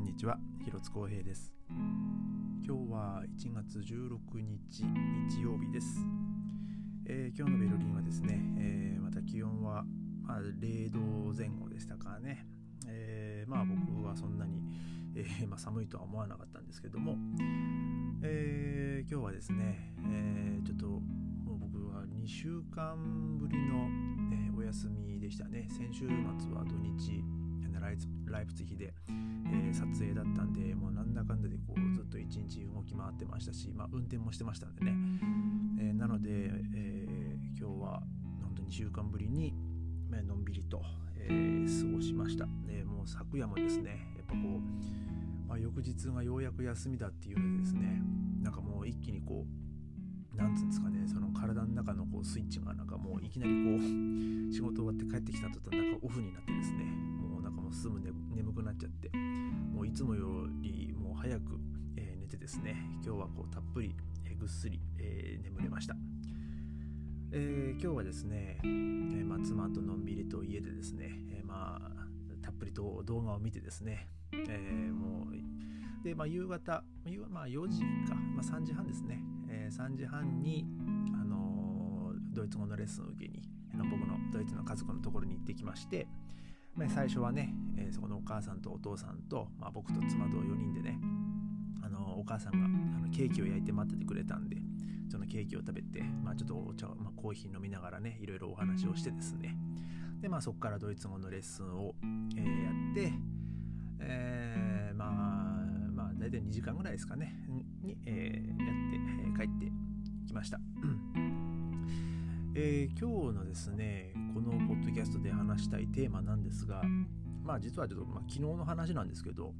んにちは広津光平です。今日は1月16日日曜日です、えー、今日のベルリンはですね、えー、また気温は、まあ、0度前後でしたからね、えー、まあ僕はそんなに、えまあ、寒いとは思わなかったんですけども、え、今日はですね、え、ちょっともう僕は2週間ぶりの、え、お休みでしたね。先週末は土日ライプツヒで、えー、撮影だったんでもうなんだかんだでこうずっと一日動き回ってましたし、まあ、運転もしてましたんでね、えー、なので、えー、今日は本当に2週間ぶりに、まのんびりと、え過ごしました、でもう昨夜もですねやっぱこう、まあ、翌日がようやく休みだっていうのでですねなんかもう一気にこうなんつうんですかねその体の中のこうスイッチがなんかもういきなりこう仕事終わって帰ってきたとなんかオフになってですねもすぐ、眠くなっちゃってもういつもよりもう早く、えー、寝てですね今日はこうたっぷり、えー、ぐっすり、えー、眠れました、え今日はですね、えまあ、妻とのんびりと家でですね、えまあたっぷりと動画を見てですね、えもうで、まあ、夕方、まあ、4時か、まあ、3時半ですね、え3時半に、あのドイツ語のレッスンを受けに僕のドイツの家族のところに行ってきまして、まあ、最初はね、えー、そこのお母さんとお父さんと、まあ、僕と妻と4人でねあのお母さんがあのケーキを焼いて待っててくれたんでそのケーキを食べて、まあ、ちょっとお茶、まあ、コーヒー飲みながらねいろいろお話をしてですねでまあそこからドイツ語のレッスンを、えー、やって、えー、まあまあ大体2時間ぐらいですかねに、えー、やって、えー、帰ってきました。えー、今日のですねこのポッドキャストで話したいテーマなんですがまあ実はちょっと、まあ、昨日の話なんですけど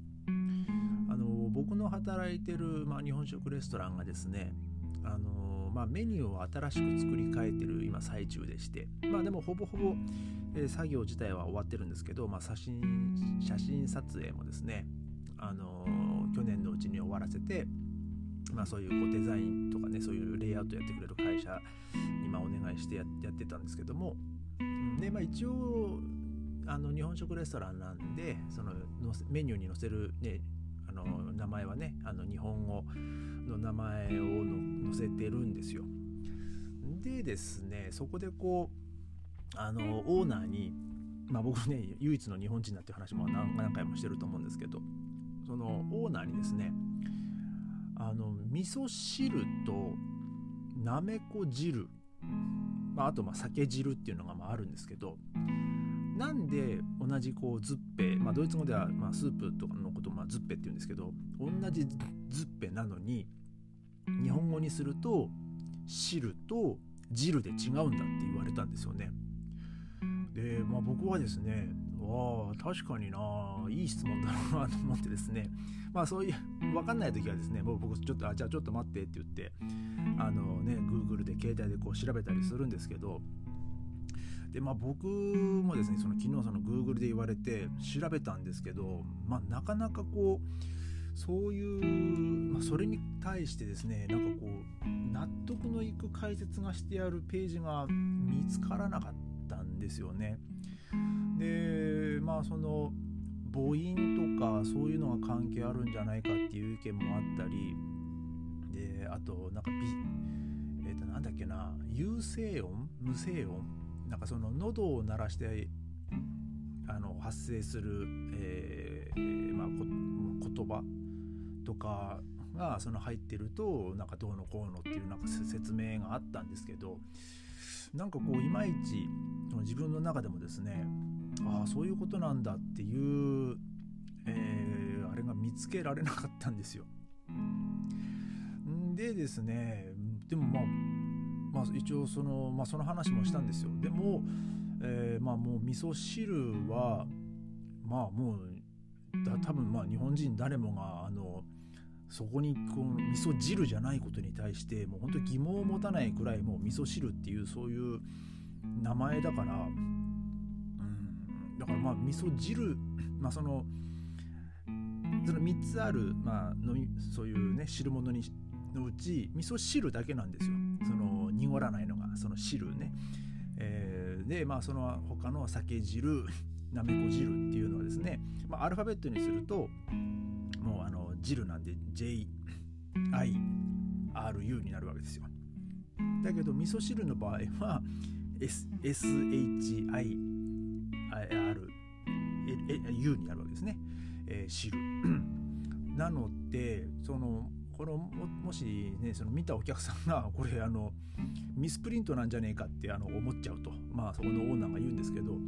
あの僕の働いてる、まあ、日本食レストランがですねあのまあ、メニューを新しく作り変えてる今最中でしてまあでもほぼほぼ、えー、作業自体は終わってるんですけど、まあ、写真写真撮影もですねあの去年のうちに終わらせてまあ、そういうこうデザインとかねそういうレイアウトやってくれる会社にまお願いしてやってたんですけどもんで、まあ、一応あの日本食レストランなんでそのメニューに載せる、ね、あの名前はねあの日本語の名前を載せてるんですよ。でですねそこでこうあのオーナーに、まあ、僕ね唯一の日本人だっていう話も何回もしてると思うんですけどそのオーナーにですねあの味噌汁となめこ汁、まあ、あとまあ酒汁っていうのがまああるんですけどなんで同じこうズッペ、まあ、ドイツ語ではまあスープとかのことをまあズッペって言うんですけど同じズッペなのに日本語にすると汁と汁で違うんだって言われたんですよね。で、まあ、僕はですねああ確かにな。いい質問だろうなと思ってですね。まあそういう分かんない時はですね僕ちょっとあじゃあちょっと待ってって言ってあのね Google で携帯でこう調べたりするんですけどでまあ僕もですねその昨日その Google で言われて調べたんですけどまあなかなかこうそういう、まあ、それに対してですねなんかこう納得のいく解説がしてあるページが見つからなかった。ですよね。でまあその母音とかそういうのが関係あるんじゃないかっていう意見もあったりであとなんかビえっ、ー、となんだっけな有声音？無声音？なんかその喉を鳴らしてあの発生する、えー、まあ、言葉とかがその入ってるとなんかどうのこうのっていうなんか説明があったんですけどなんかこういまいち自分の中でもですねああそういうことなんだっていう、えー、あれが見つけられなかったんですよ。でですねでもまあまあ、一応その,、まあ、その話もしたんですよ。でも、えー、まあもう味噌汁はまあもうだ多分まあ日本人誰もがあのそこにこう味噌汁じゃないことに対してもう本当に疑問を持たないくらいもう味噌汁っていうそういう名前だから、うん、だからまあ味噌汁まあそのその3つある、まあ、のそういうね汁物にのうち味噌汁だけなんですよ。その濁らないのがその汁ね、えー、でまあその他の酒汁なめこ汁っていうのはですね、まあ、アルファベットにするともうあの汁なんで JIRU になるわけですよ。だけど味噌汁の場合は SHIRU になるわけですね、えー、汁 なのでそのこのももしねその見たお客さんが これあのミスプリントなんじゃねえかってあの思っちゃうと。まあそこのオーナーが言うんですけど。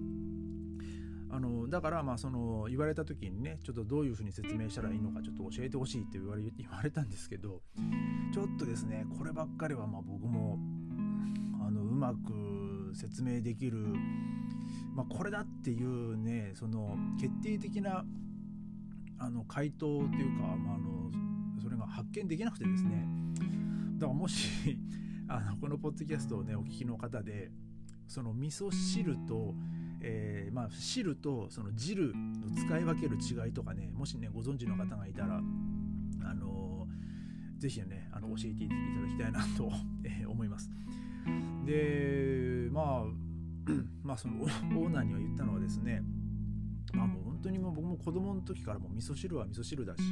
あのだからまあその言われた時にねちょっとどういうふうに説明したらいいのかちょっと教えてほしいって言われ 言われたんですけどちょっとですねこればっかりはまあ僕もあのうまく説明できる、まあ、これだっていうねその決定的なあの回答というか、まあ、あのそれが発見できなくてですね。だからもしあのこのポッドキャストをねお聞きの方でその味噌汁とえー、まあ、汁とその汁の使い分ける違いとかねもしねご存知の方がいたらあのー、ぜひねあの教えていただきたいなと、えー、思います。でまあ まあそのオーナーには言ったのはですねまあもう本当にもう僕も子供の時からも味噌汁は味噌汁だし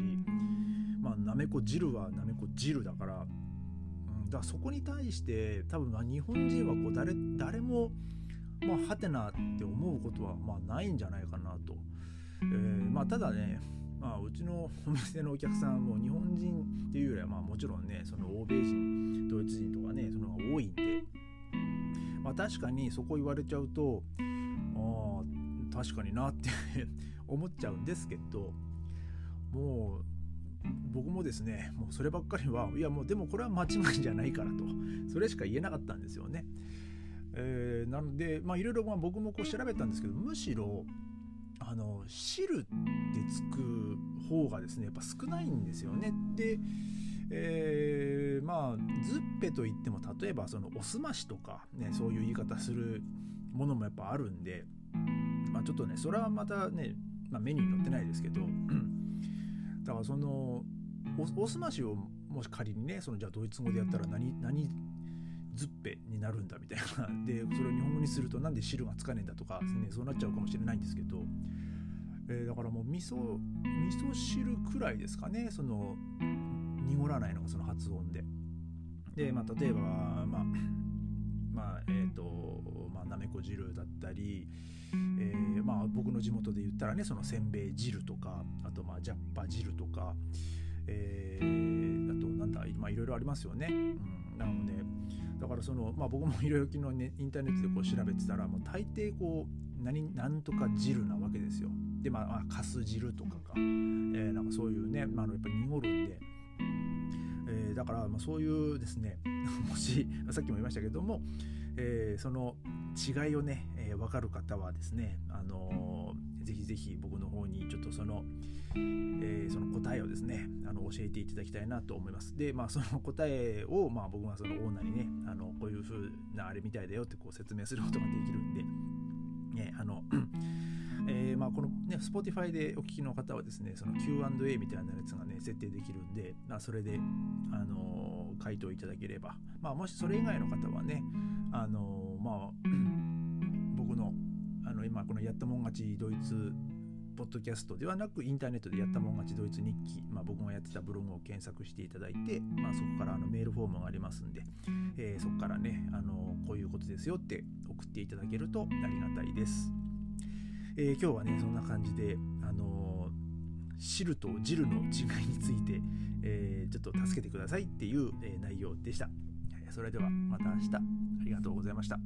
まあなめこ汁はなめこ汁だから、うん、だからそこに対して多分まあ日本人はこう誰誰もまあ、はてなって思うことはまあないんじゃないかなと。えー、まあ、ただね、まあ、うちのお店のお客さんも日本人っていうよりはまあもちろんねその欧米人ドイツ人とか確かにそこ言われちゃうとああ確かになって 思っちゃうんですけどもう僕もですねもうそればっかりはいやもうでもこれは間違いじゃないからとそれしか言えなかったんですよね。えー、なのでまあいろいろ僕もこう調べたんですけどむしろあの汁ってつく方がですねやっぱ少ないんですよね。で、えー、まあズッペといっても例えばそのおすましとかねそういう言い方するものもやっぱあるんで、まあ、ちょっとねそれはまたね、まあ、メニューに載ってないですけど だからそのおすましをもし仮にねそのじゃあドイツ語でやったら何何ズッペになるんだみたいな。でそれを日本語にするとなんで汁がつかねえんだとか、ね、そうなっちゃうかもしれないんですけど、えー、だからもう味噌味噌汁くらいですかねその濁らないのがその発音で。で、まあ、例えばまあまあえっ、ー、とまあなめこ汁だったり、えー、まあ僕の地元で言ったらねそのせんべい汁とかあとまあジャッパ汁とか、えー、あとなんだまあいろいろありますよね。うん、なのでだからその、まあ、僕もいろいろ昨日ねインターネットでこう調べてたらもう大抵こう何何とか汁なわけですよ。でまあ、まあ、かす汁とかか、えー、なんかそういうね、まあ、やっぱり濁るんで、えー、だからまあそういうですね もしさっきも言いましたけども、えー、その違いをね、えー、分かる方はですね、あのー、ぜひぜひ僕の方にちょっとその、えー、その答えをですねあの教えていただきたいなと思います。でまあその答えを、まあ、僕がそのオーナーにねあのこういう風なあれみたいだよってこう説明することができるんで、ね、あのえー、まあこのね Spotify でお聞きの方はですねその Q&A みたいなやつがね設定できるんで、まあ、それであの回答いただければ。まあもしそれ以外の方はねあのまあ僕のあの今このやったもん勝ちドイツポッドキャストではなくインターネットでやったもん勝ちドイツ日記、まあ、僕がやってたブログを検索していただいて、まあ、そこからあのメールフォームがありますんで、えー、そこからねあのこういうことですよって送っていただけるとありがたいです、えー、今日はねそんな感じであの汁と汁の違いについて、えー、ちょっと助けてくださいっていう、え内容でしたそれではまた明日ありがとうございました。